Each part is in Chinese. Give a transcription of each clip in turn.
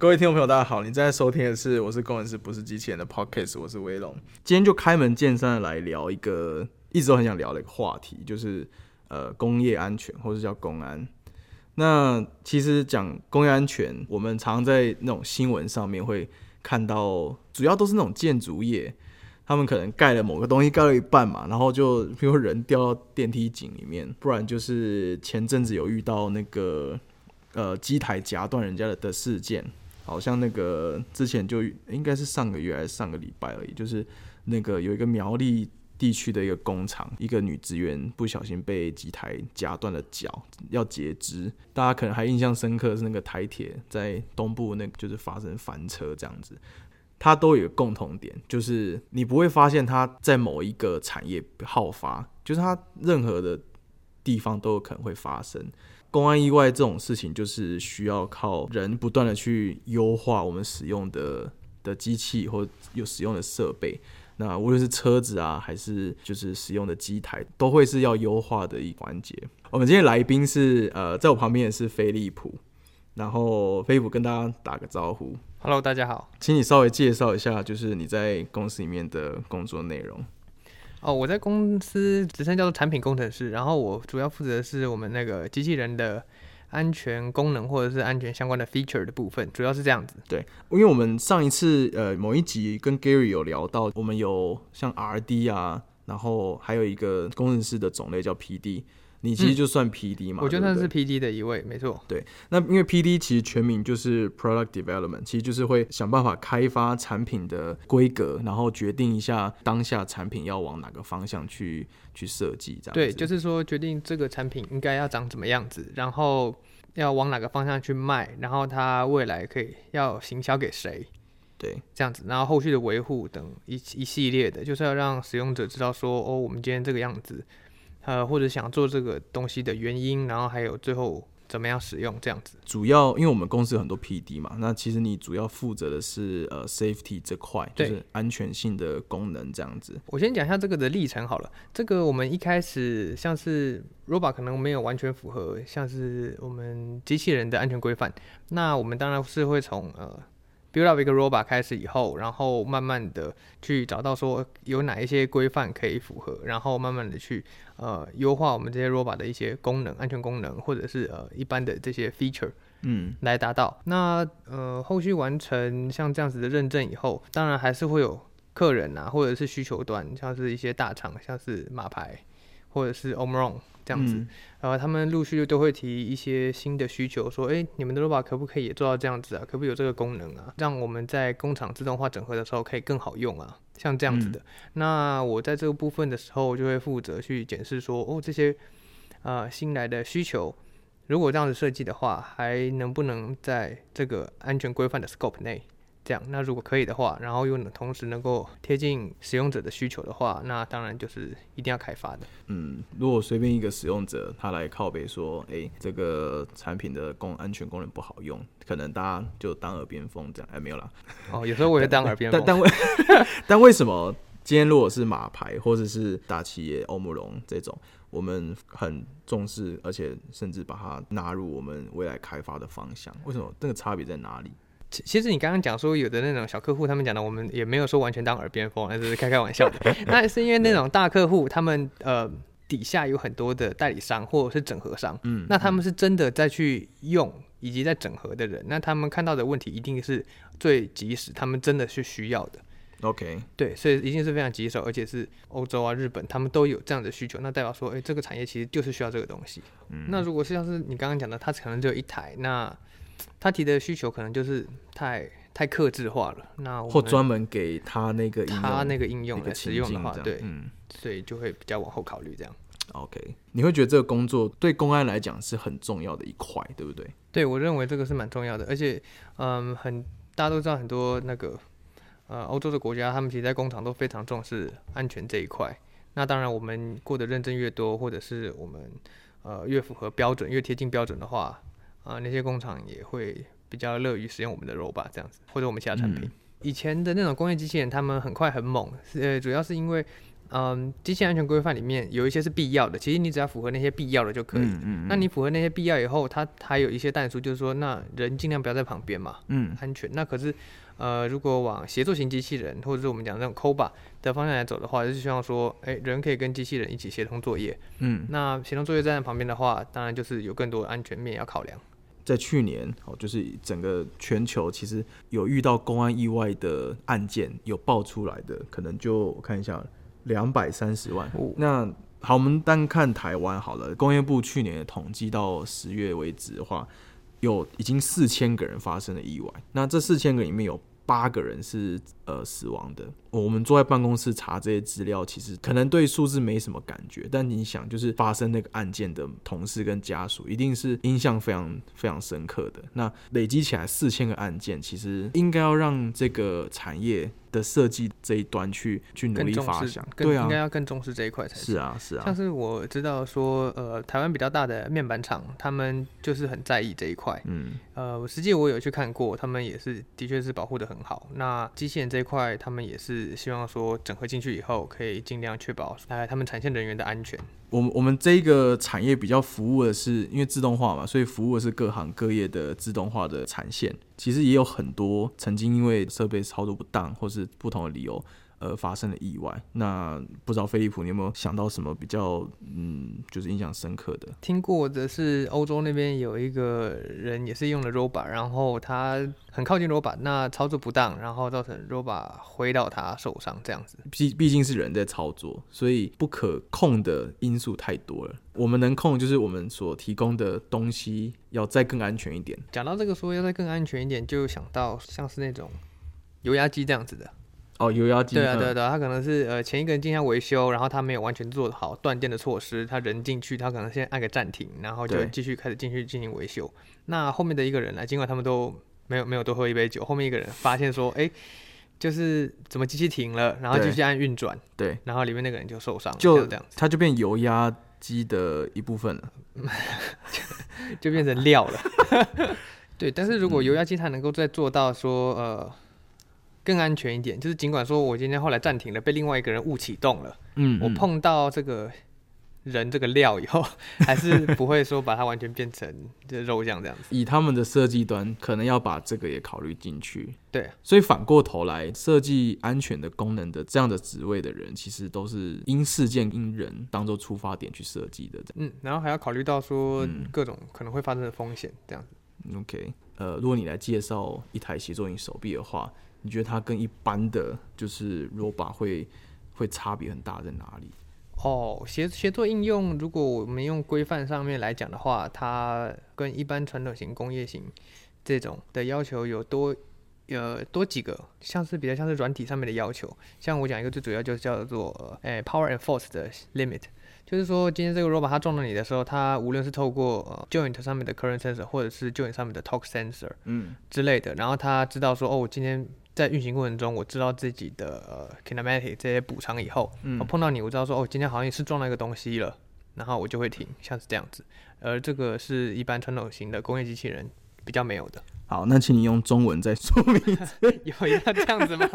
各位听众朋友，大家好！你正在收听的是《我是工程师不是机器人》的 Podcast，我是威龙。今天就开门见山的来聊一个一直都很想聊的一个话题，就是呃工业安全，或者叫公安。那其实讲工业安全，我们常常在那种新闻上面会看到，主要都是那种建筑业，他们可能盖了某个东西盖了一半嘛，然后就比如人掉到电梯井里面，不然就是前阵子有遇到那个呃机台夹断人家的的事件。好像那个之前就应该是上个月还是上个礼拜而已，就是那个有一个苗栗地区的一个工厂，一个女职员不小心被机台夹断了脚，要截肢。大家可能还印象深刻是那个台铁在东部那，就是发生翻车这样子。它都有一个共同点，就是你不会发现它在某一个产业好发，就是它任何的地方都有可能会发生。公安意外这种事情，就是需要靠人不断的去优化我们使用的的机器或有使用的设备。那无论是车子啊，还是就是使用的机台，都会是要优化的一环节。我们今天来宾是呃，在我旁边的是飞利浦，然后飞利浦跟大家打个招呼。Hello，大家好，请你稍微介绍一下，就是你在公司里面的工作内容。哦，我在公司职称叫做产品工程师，然后我主要负责的是我们那个机器人的安全功能或者是安全相关的 feature 的部分，主要是这样子。对，因为我们上一次呃某一集跟 Gary 有聊到，我们有像 RD 啊，然后还有一个工程师的种类叫 PD。你其实就算 P D 嘛，我觉得他是 P D 的一位，没错。对，那因为 P D 其实全名就是 Product Development，其实就是会想办法开发产品的规格，然后决定一下当下产品要往哪个方向去去设计，这样。对，就是说决定这个产品应该要长怎么样子，然后要往哪个方向去卖，然后它未来可以要行销给谁，对，这样子，然后后续的维护等一一系列的，就是要让使用者知道说，哦，我们今天这个样子。呃，或者想做这个东西的原因，然后还有最后怎么样使用这样子。主要因为我们公司有很多 PD 嘛，那其实你主要负责的是呃 safety 这块，就是安全性的功能这样子。我先讲一下这个的历程好了。这个我们一开始像是 robot 可能没有完全符合像是我们机器人的安全规范，那我们当然是会从呃。Build up 一个 robot 开始以后，然后慢慢的去找到说有哪一些规范可以符合，然后慢慢的去呃优化我们这些 robot 的一些功能、安全功能，或者是呃一般的这些 feature，嗯，来达到。那呃后续完成像这样子的认证以后，当然还是会有客人啊，或者是需求端，像是一些大厂，像是马牌或者是 Omron。这样子，然后他们陆续都会提一些新的需求，说，哎，你们的 robot 可不可以也做到这样子啊？可不可以有这个功能啊？让我们在工厂自动化整合的时候可以更好用啊？像这样子的。那我在这个部分的时候，就会负责去检视说，哦，这些呃新来的需求，如果这样子设计的话，还能不能在这个安全规范的 scope 内？这样，那如果可以的话，然后又能同时能够贴近使用者的需求的话，那当然就是一定要开发的。嗯，如果随便一个使用者他来靠背说，哎，这个产品的功安全功能不好用，可能大家就当耳边风这样。哎，没有啦。哦，有时候我也当耳边风。但但为 但为什么今天如果是马牌或者是大企业欧姆龙这种，我们很重视，而且甚至把它纳入我们未来开发的方向？为什么？这个差别在哪里？其实你刚刚讲说有的那种小客户，他们讲的我们也没有说完全当耳边风，那是开开玩笑的。那是因为那种大客户，他们呃底下有很多的代理商或者是整合商，嗯，那他们是真的在去用以及在整合的人，那他们看到的问题一定是最及时，他们真的是需要的。OK，对，所以一定是非常棘手，而且是欧洲啊、日本，他们都有这样的需求，那代表说，哎，这个产业其实就是需要这个东西。嗯，那如果是像是你刚刚讲的，它可能只有一台，那他提的需求可能就是太太克制化了，那或专门给他那个他那个应用来使用的话，对，嗯，所以就会比较往后考虑这样。OK，你会觉得这个工作对公安来讲是很重要的一块，对不对？对，我认为这个是蛮重要的，而且，嗯，很大家都知道很多那个呃欧洲的国家，他们其实在工厂都非常重视安全这一块。那当然，我们过的认证越多，或者是我们呃越符合标准、越贴近标准的话。啊，那些工厂也会比较乐于使用我们的 robot 这样子，或者我们其他产品。以前的那种工业机器人，他们很快很猛，呃，主要是因为嗯，机器安全规范里面有一些是必要的，其实你只要符合那些必要的就可以。嗯嗯那你符合那些必要以后，它还有一些弹数，就是说，那人尽量不要在旁边嘛，嗯安全。那可是，呃，如果往协作型机器人或者是我们讲这种 COBA 的方向来走的话，就是希望说，哎、人可以跟机器人一起协同作业。嗯，那协同作业站在旁边的话，当然就是有更多的安全面要考量。在去年哦，就是整个全球其实有遇到公安意外的案件有爆出来的，可能就我看一下，两百三十万。哦那好，我们单看台湾好了，工业部去年的统计到十月为止的话，有已经四千个人发生了意外。那这四千个里面有八个人是呃死亡的。我们坐在办公室查这些资料，其实可能对数字没什么感觉，但你想，就是发生那个案件的同事跟家属，一定是印象非常非常深刻的。那累积起来四千个案件，其实应该要让这个产业的设计这一端去去努力发想，，对啊应该，要更重视这一块才是啊，是啊像，是我知道说，呃，台湾比较大的面板厂，他们就是很在意这一块。嗯呃，我实际我有去看过，他们也是的确是保护的很好。那机器人这一块，他们也是希望说整合进去以后，可以尽量确保呃他们产线人员的安全。我们我们这个产业比较服务的是，因为自动化嘛，所以服务的是各行各业的自动化的产线。其实也有很多曾经因为设备操作不当，或是不同的理由，而发生了意外。那不知道飞利浦你有没有想到什么比较嗯，就是印象深刻的？听过的是欧洲那边有一个人也是用了 robot，然后他很靠近 robot，那操作不当，然后造成 robot 挥到他受伤这样子。毕毕竟是人在操作，所以不可控的因素太多了。我们能控就是我们所提供的东西要再更安全一点。讲到这个说要再更安全一点，就想到像是那种油压机这样子的。哦，油压机，对啊，嗯对啊，对啊，他可能是呃前一个人进行维修，然后他没有完全做好断电的措施，他人进去，他可能先按个暂停，然后就继续开始进去进行维修。那后面的一个人呢，尽管他们都没有没有多喝一杯酒，后面一个人发现说，哎，就是怎么机器停了，然后继续按运转，对，然后里面那个人就受伤了，就像这样子，它就变油压机的一部分了。就变成料了。对，但是如嗯果油压机它能够再做到说呃更安全一点，就是尽管说我今天后来暂停了，被另外一个人误启动了。嗯我碰到这个人这个料以后，还是不会说把它完全变成这肉酱这样子。以他们的设计端，可能要把这个也考虑进去。对，所以反过头来，设计安全的功能的这样的职位的人，其实都是因事件因人当做出发点去设计的。嗯，然后还要考虑到说嗯各种可能会发生的风险这样子。OK，呃，如果你来介绍一台协作型手臂的话，你觉得它跟一般的就是 robot 会会差别很大在哪里？哦，协协作应用，如果我们用规范上面来讲的话，它跟一般传统型工业型这种的要求有多呃多几个，像是比较像是软体上面的要求。像我讲一个最主要就是叫做诶、power and force 的 limit，就是说今天这个 robot 它撞到你的时候，它无论是透过呃 joint 上面的 current sensor 或者是 joint 上面的 torque sensor 嗯之类的，然后它知道说哦，我今天在运行过程中，我知道自己的呃 kinematic 这些补偿以后。我嗯碰到你，我知道说哦，今天好像是撞到一个东西了，然后我就会停，像是这样子。而这个是一般传统型的工业机器人比较没有的。好，那请你用中文再说明。有要这样子吗？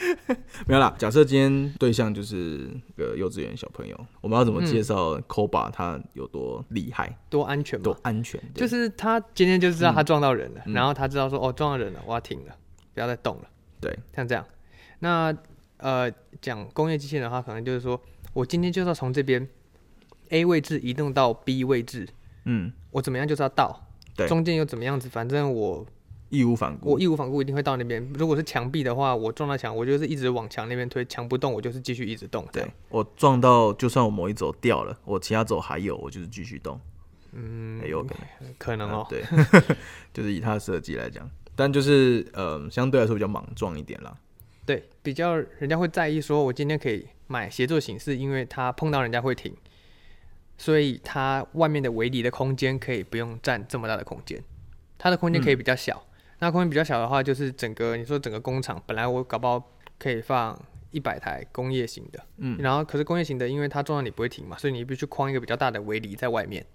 没有啦，假设今天对象就是个幼稚园小朋友，我们要怎么介绍 Koba 它有多厉害、多安全多？安全？就是他今天就知道他撞到人了，嗯然后他知道说哦撞到人了，我要停了，不要再动了。对，像这样。那呃讲工业机器人的话，可能就是说我今天就是要从这边 A 位置移动到 B 位置，嗯，我怎么样就是要到，对中间又怎么样子，反正我义无反顾。我义无反顾一定会到那边。如果是墙壁的话，我撞到墙，我就是一直往墙那边推，墙不动，我就是继续一直动。对，我撞到，就算我某一轴掉了，我其他轴还有，我就是继续动，嗯，也有可能。可能哦。啊对，就是以它的设计来讲，但就是呃，相对来说比较莽撞一点啦。对，比较人家会在意说，我今天可以买协作型，是因为它碰到人家会停，所以它外面的围篱的空间可以不用占这么大的空间，它的空间可以比较小。那空间比较小的话，就是整个你说整个工厂本来我搞不好可以放一百台工业型的，嗯，然后可是工业型的，因为它撞到你不会停嘛，所以你必须框一个比较大的围篱在外面。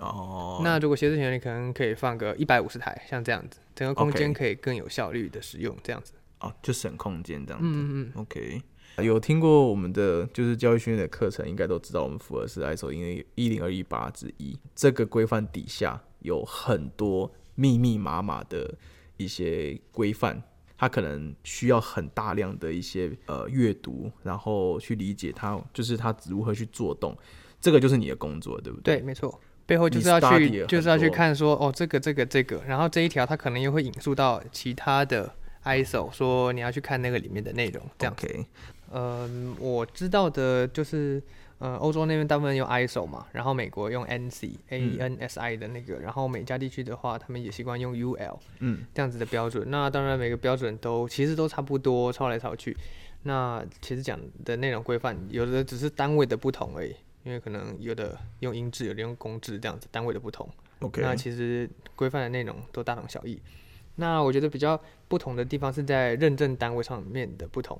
哦，那如果协作型，你可能可以放个一百五十台，像这样子，整个空间可以更有效率的使用，这样子。哦，就省空间这样子。嗯嗯嗯。OK，有听过我们的就是教育训练的课程，应该都知道我们符合是 ISO 因为一零二一八之一这个规范底下有很多密密麻麻的一些规范，它可能需要很大量的一些呃阅读，然后去理解它，就是它如何去做动。这个就是你的工作，对不对？对，没错。背后就是要去，就是要去看说，哦，这个这个这个，然后这一条它可能又会引述到其他的 ISO，说你要去看那个里面的内容，这样。OK，嗯，我知道的就是，呃，欧洲那边大部分用 ISO 嘛，然后美国用 NC A E N S I 的那个，然后每家地区的话，他们也习惯用 UL 嗯，这样子的标准。那当然每个标准都其实都差不多，抄来抄去。那其实讲的内容规范，有的只是单位的不同而已，因为可能有的用英制，有的用公制这样子，单位的不同。OK，那其实规范的内容都大同小异。那我觉得比较不同的地方是在认证单位上面的不同，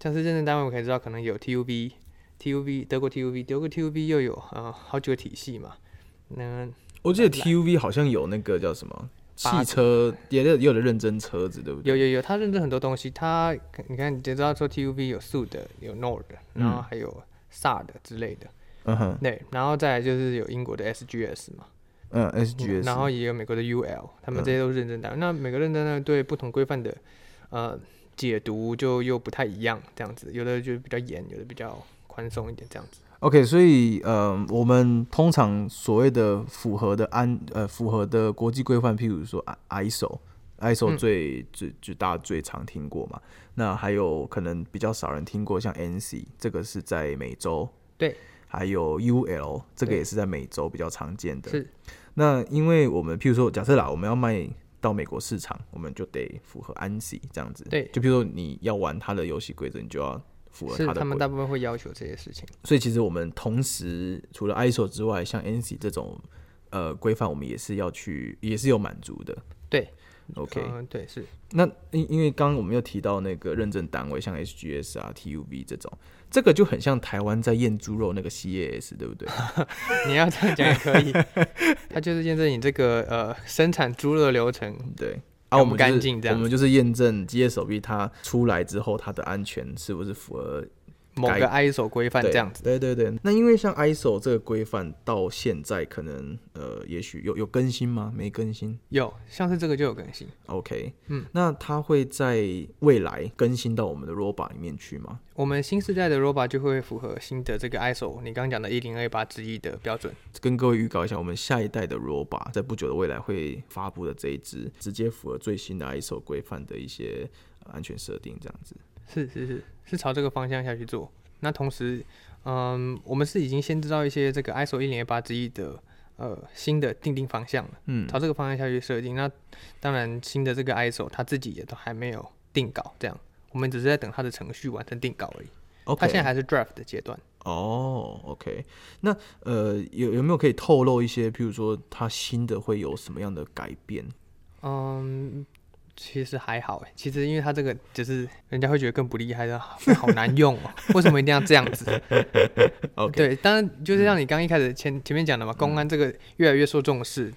像是认证单位，我可以知道可能有 TUV、TUV 德国 TUV，德国 TUV 又有呃好几个体系嘛。那我记得 TUV 好像有那个叫什么汽车，也有也有的认真车子，对不对？有有有，他认证很多东西，他你看你就知道说 TUV 有 Sud 有 Nord，然后还有 SAD 之类的，嗯哼，对，然后再来就是有英国的 SGS 嘛，嗯，SGS，然后也有美国的 UL，他们嗯这些都是认证单位。那每个认证单位对不同规范的呃解读就又不太一样，这样子，有的就比较严，有的比较宽松一点，这样子。OK，所以呃，我们通常所谓的符合的安呃符合的国际规范，譬如说 I- ISO。最、最最大家最常听过嘛，那还有可能比较少人听过，像 NC 这个是在美洲，对，还有 UL 这个也是在美洲比较常见的。是，那因为我们譬如说，假设啦，我们要卖到美国市场，我们就得符合 ANSI 这样子。对就譬如说你要玩他的游戏规则，你就要符合是他的规大部分会要求这些事情。所以其实我们同时除了 ISO 之外，像 ANSI 这种呃规范，我们也是要去，也是有满足的。对，OK，、嗯、对，是那因因为刚刚我们又提到那个认证单位，像 SGS 啊、TUV 这种，这个就很像台湾在验猪肉那个 CAS，对不对？你要这样讲也可以。它就是验证你这个呃生产猪肉的流程。对。啊，我们就是干净这样我们就是验证机械手臂它出来之后，它的安全是不是符合某个 ISO 规范对这样子。对对对，那因为像 ISO 这个规范到现在可能呃，也许有有更新吗？没更新。有，像是这个就有更新。OK，嗯，那它会在未来更新到我们的 Roba 里面去吗？我们新时代的 Roba 就会符合新的这个 ISO，你刚刚讲的一零二八之一的标准。跟各位预告一下，我们下一代的 Roba 在不久的未来会发布的这一支，直接符合最新的 ISO 规范的一些呃安全设定，这样子。是是是，是朝这个方向下去做。那同时，嗯，我们是已经先知道一些这个 ISO 一零二八之一的呃新的定定方向了，嗯朝这个方向下去设定。那当然，新的这个 ISO 它自己也都还没有定稿，这样我们只是在等它的程序完成定稿而已。，OK，它现在还是 draft 的阶段。哦，OK，那呃有有没有可以透露一些，譬如说它新的会有什么样的改变？嗯，其实还好哎，其实因为它这个就是人家会觉得更不厉害的，好难用哦。为什么一定要这样子？OK，对，当然就是像你刚一开始前前面讲的嘛，公安这个越来越受重视，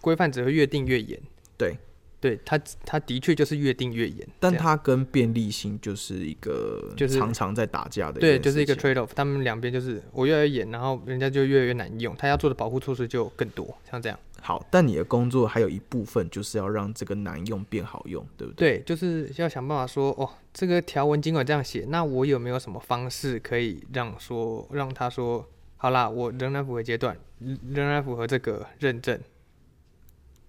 规范只会越定越严。对，对，它它的确就是越定越严，但这样它跟便利性就是一个就是常常在打架的对，就是一个 trade off，他们两边就是我越来越严，然后人家就越来越难用，他要做的保护措施就更多，像这样。好，但你的工作还有一部分就是要让这个难用变好用，对不对？对，就是要想办法说，哦，这个条文尽管这样写，那我有没有什么方式可以让说让他说，好啦，我仍然符合阶段，仍然符合这个认证，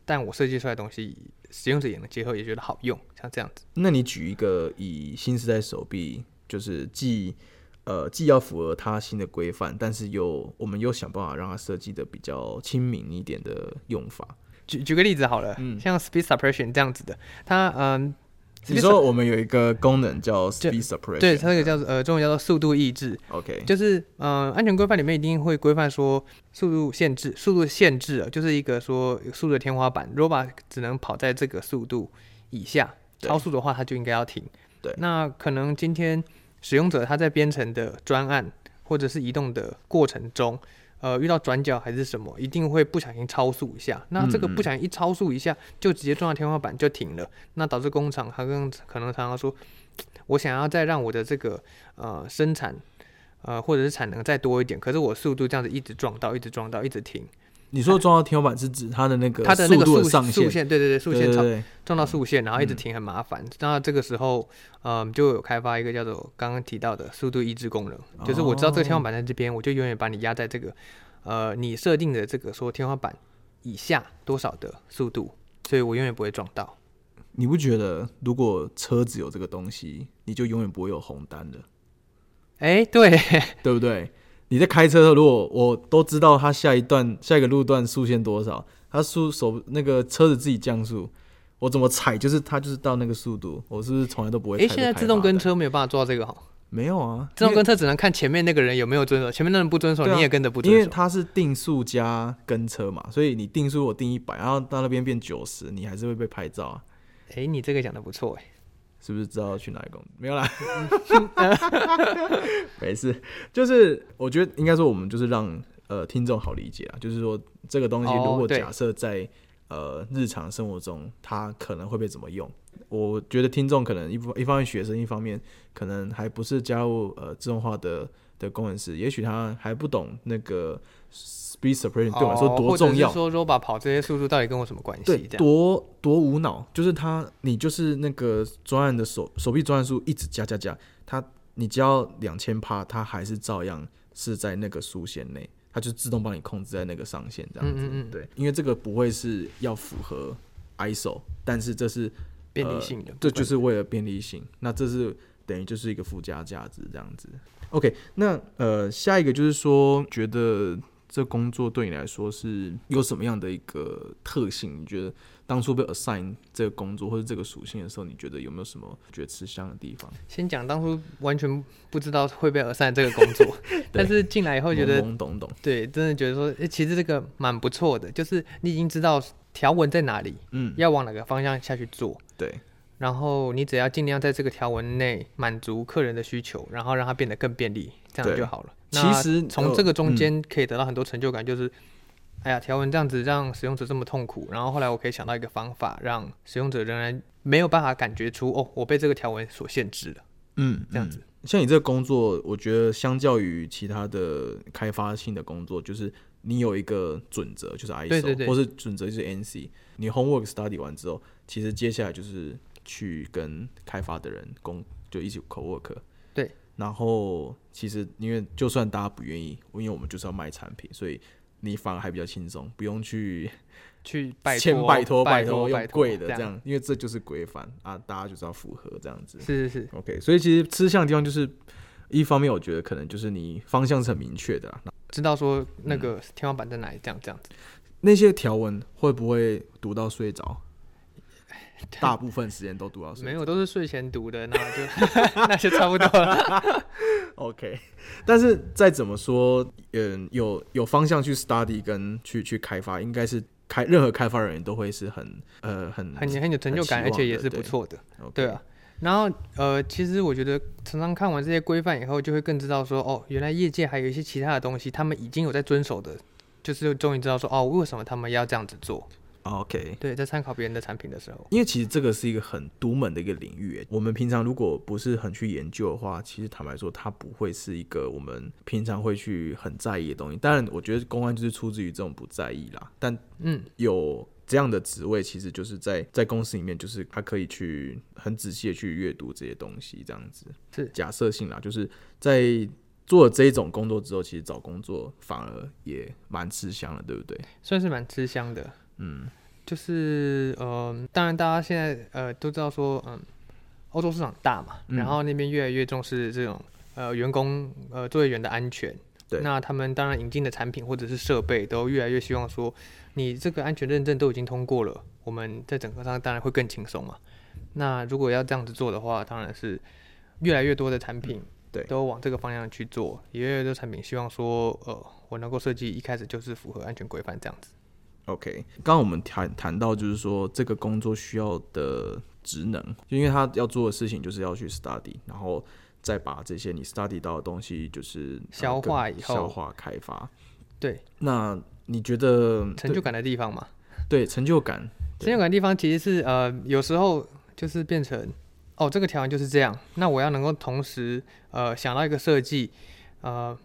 但我设计出来的东西，使用者也能接受，也觉得好用，像这样子。那你举一个以新时代手臂，就是既呃既要符合它新的规范，但是又我们又想办法让它设计的比较亲民一点的用法。举举个例子好了，嗯像 speed suppression 这样子的，它嗯，你说我们有一个功能叫 speed suppression，对，它那个叫做呃，中文叫做速度抑制，OK，就是呃，安全规范里面一定会规范说速度限制，速度限制啊，就是一个说速度的天花板，robot 只能跑在这个速度以下，超速的话它就应该要停。对那可能今天使用者他在编程的专案或者是移动的过程中，呃，遇到转角还是什么，一定会不小心超速一下。那这个不小心一超速一下，就直接撞到天花板就停了，那导致工厂他跟可能常常说，我想要再让我的这个呃生产呃或者是产能再多一点，可是我速度这样子一直撞到，一直撞到，一直停，你说撞到天花板是指它的那个它的那个速度速上限，对对对，速线超对对对撞到速线，然后一直嗯停很麻烦。那这个时候，嗯，就有开发一个叫做刚刚提到的速度抑制功能，就是我知道这个天花板在这边，我就永远把你压在这个呃你设定的这个说天花板以下多少的速度，所以我永远不会撞到。你不觉得如果车子有这个东西，你就永远不会有红单的，哎、对，对不对？你在开车的时候，如果我都知道它下一段下一个路段速限多少，它速手那个车子自己降速，我怎么踩就是它就是到那个速度，我是不是从来都不会？哎、现在自动跟车没有办法做到这个哈，没有啊，自动跟车只能看前面那个人有没有遵守，前面那人不遵守，啊你也跟着不遵守因为遵守。它是定速加跟车嘛，所以你定速我定一百，然后到那边变九十，你还是会被拍照啊。哎、你这个讲的不错哎。是不是知道去哪里工作？没有啦，没事，就是我觉得应该说我们就是让呃听众好理解啊，就是说这个东西如果假设在、呃日常生活中，它可能会被怎么用？我觉得听众可能一方一方面学生，一方面可能还不是加入呃自动化的的工程师，也许他还不懂那个 speed 对我来说哦多重要。说 robot 跑这些速度到底跟我什么关系？对，多多无脑，就是他，你就是那个专案的手手臂专案数一直加加加，他你只要两千帕，他还是照样是在那个数线内，他就自动帮你控制在那个上限这样子。嗯嗯嗯对，因为这个不会是要符合 ISO，但是这是便利性的这就是为了便利性，那这是等于就是一个附加价值这样子。OK，那呃，下一个就是说，觉得这工作对你来说是有什么样的一个特性？你觉得当初被 assign 这个工作或者这个属性的时候，你觉得有没有什么觉得吃香的地方？先讲当初完全不知道会被 assign 这个工作，但是进来以后觉得懵懵懂懂，对，真的觉得说，诶，其实这个蛮不错的，就是你已经知道条文在哪里，嗯，要往哪个方向下去做，对，然后你只要尽量在这个条文内满足客人的需求，然后让它变得更便利，这样就好了。其实从这个中间可以得到很多成就感，就是。哎呀，条文这样子让使用者这么痛苦，然后后来我可以想到一个方法，让使用者仍然没有办法感觉出哦，我被这个条文所限制了。嗯，这样子嗯像你这个工作，我觉得相较于其他的开发性的工作，就是你有一个准则，就是 ISO，对对对或是准则就是 NC。你 homework study 完之后，其实接下来就是去跟开发的人工就一起 co work。对。然后其实因为就算大家不愿意，因为我们就是要卖产品，所以你反而还比较轻松，不用去 去拜千托拜托拜托用拜托这贵的这样，因为这就是规范啊，大家就是要符合这样子。是是是，OK，所以其实吃相的地方就是，一方面我觉得可能就是你方向是很明确的啦，知道说嗯那个天花板在哪里，这样这样子。那些条文会不会读到睡着？大部分时间都读到。没有，都是睡前读的，那就 那就差不多了。OK，但是再怎么说，嗯，有有方向去 study 跟去去开发，应该是开任何开发人员都会是很呃很很很有成就感，而且也是不错的对啊。然后呃，其实我觉得常常看完这些规范以后，就会更知道说，哦，原来业界还有一些其他的东西，他们已经有在遵守的，就是终于知道说，哦，为什么他们要这样子做？OK，对，在参考别人的产品的时候，因为其实这个是一个很独门的一个领域，我们平常如果不是很去研究的话，其实坦白说，它不会是一个我们平常会去很在意的东西。当然，我觉得公安就是出自于这种不在意啦，但嗯，有这样的职位，其实就是在在公司里面，就是他可以去很仔细的去阅读这些东西，这样子是假设性啦，就是在做了这一种工作之后，其实找工作反而也蛮吃香的，对不对？算是蛮吃香的。嗯，就是呃，当然大家现在呃都知道说，嗯，欧洲市场大嘛，嗯然后那边越来越重视这种呃员工呃作业员的安全。对那他们当然引进的产品或者是设备都越来越希望说，你这个安全认证都已经通过了，我们在整合上当然会更轻松嘛。那如果要这样子做的话，当然是越来越多的产品。对都往这个方向去做，也越来越多产品希望说，呃，我能够设计一开始就是符合安全规范这样子。OK，刚刚我们谈谈到就是说这个工作需要的职能，就因为他要做的事情就是要去 study，然后再把这些你 study 到的东西就是呃消化更以后消化开发。对，那你觉得成就感的地方嘛。对对成就感？成就感的地方其实是呃，有时候就是变成哦，这个条件就是这样，那我要能够同时呃想到一个设计，呃，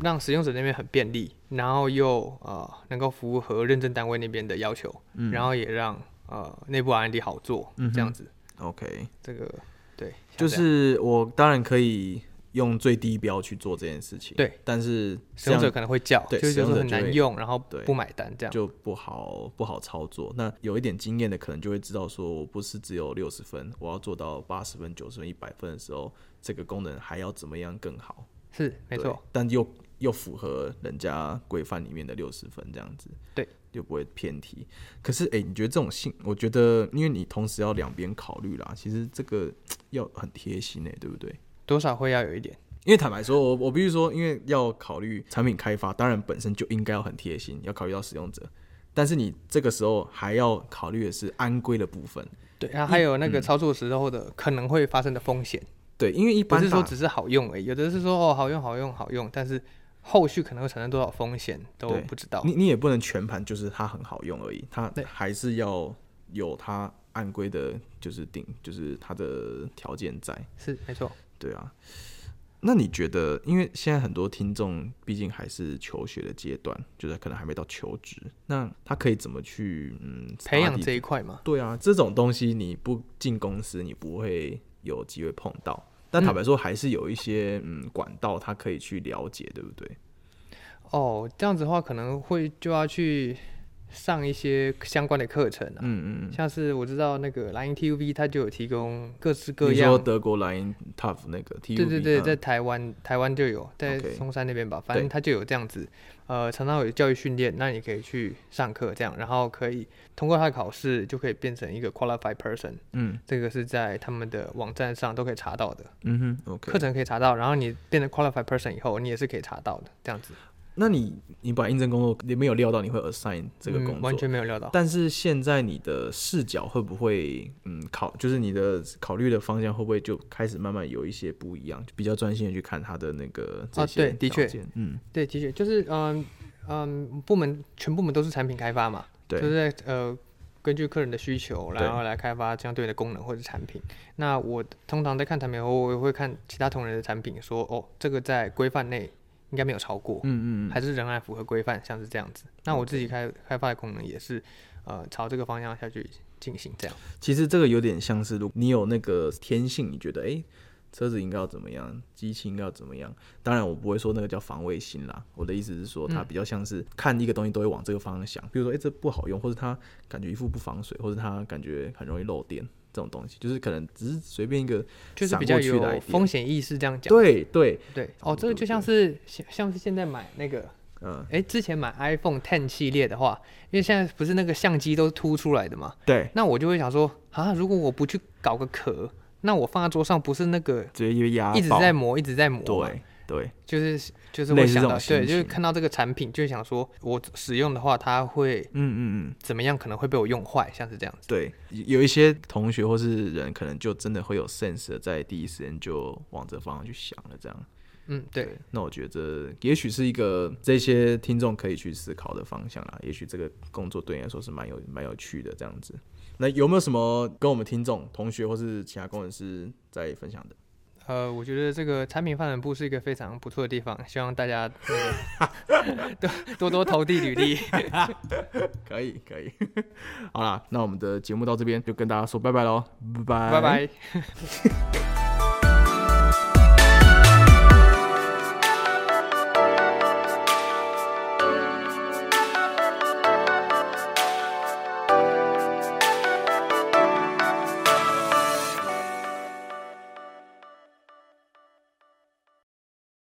让使用者那边很便利，然后又呃能够符合认证单位那边的要求，嗯。然后也让呃内部 R&D 好做，嗯这样子，OK，这个对，就是我当然可以用最低标去做这件事情，对，但是使用者可能会叫，对就是就是很难用，然后对。不买单这样。就不好不好操作。那有一点经验的，可能就会知道说，我不是只有六十分，我要做到八十分、九十分、一百分的时候，这个功能还要怎么样更好？是没错，，但又又符合人家规范里面的六十分这样子，对，就不会偏题。可是，哎、你觉得这种性，我觉得，因为你同时要两边考虑啦，其实这个要很贴心哎、对不对？多少会要有一点。因为坦白说，我我必须说，因为要考虑产品开发，当然本身就应该要很贴心，要考虑到使用者。但是你这个时候还要考虑的是安规的部分，对，然后还有那个嗯操作时候的可能会发生的风险，对，因为一般不是说只是好用而已，有的是说哦好用好用好用，但是后续可能会产生多少风险都不知道。你你也不能全盘就是它很好用而已，它对还是要有它按规的，就是定，就是它的条件在。是没错，对啊，那你觉得，因为现在很多听众毕竟还是求学的阶段，就是可能还没到求职，那他可以怎么去嗯培养这一块嘛，对啊，这种东西你不进公司，你不会有机会碰到。但坦白说，还是有一些嗯管道，他可以去了解，对不对？哦，这样子的话可能会就要去上一些相关的课程啊，嗯嗯像是我知道那个蓝鹰 TUV 它就有提供各式嗯。各你说样。德国莱茵 Tough 那个 TUV，对对对，嗯在台湾台湾就有，在松山那边吧，反正对它就有这样子，呃，常常有教育训练，那你可以去上课这样，然后可以通过它的考试，就可以变成一个 qualified person，嗯这个是在他们的网站上都可以查到的，嗯哼，OK 课。程可以查到，然后你变成 qualified person 以后，你也是可以查到的，这样子。那你你把应征工作你没有料到你会 assign 这个工作，嗯、完全没有料到。但是现在你的视角会不会，嗯，考就是你的考虑的方向会不会就开始慢慢有一些不一样，就比较专心的去看他的那个这啊些对的确。嗯，对，的确就是嗯嗯，部门全部门都是产品开发嘛，对，就是在呃根据客人的需求，然后来开发相对的功能或者产品。那我通常在看产品后，我也会看其他同仁的产品，说哦，这个在规范内应该没有超过，嗯嗯嗯，还是仍然符合规范，像是这样子。那我自己开开发的功能也是呃朝这个方向下去进行，这样。其实这个有点像是，如果你有那个天性，你觉得哎、诶车子应该要怎么样，机器应该要怎么样。当然，我不会说那个叫防卫心啦。我的意思是说，它嗯比较像是看一个东西都会往这个方向想，比如说哎、诶这不好用，或者它感觉一副不防水，或者它感觉很容易漏电。这种东西就是可能只是随便一个就是比较有风险意识这样讲。对对，对哦，对这个就像是像像是现在买那个嗯，哎，之前买 iPhone Ten 系列的话，因为现在不是那个相机都凸出来的嘛，对，那我就会想说啊，如果我不去搞个壳，那我放在桌上不是那个直接压一直在磨，一直在磨嘛，对对就是就是会想到，对，就是看到这个产品，就想说我使用的话，它会嗯嗯嗯，怎么样，可能会被我用坏，像是这样子。对，有一些同学或是人可能就真的会有 sense 的，在第一时间就往这方向去想了，这样。嗯，对，那我觉得也许是一个这些听众可以去思考的方向啦。也许这个工作对你来说是蛮有蛮有趣的这样子。那有没有什么跟我们听众、同学或是其他工程师在分享的？呃，我觉得这个产品发展部是一个非常不错的地方，希望大家那个 多多多投递履历。可以，可以。好啦，那我们的节目到这边就跟大家说拜拜喽，拜拜，拜拜。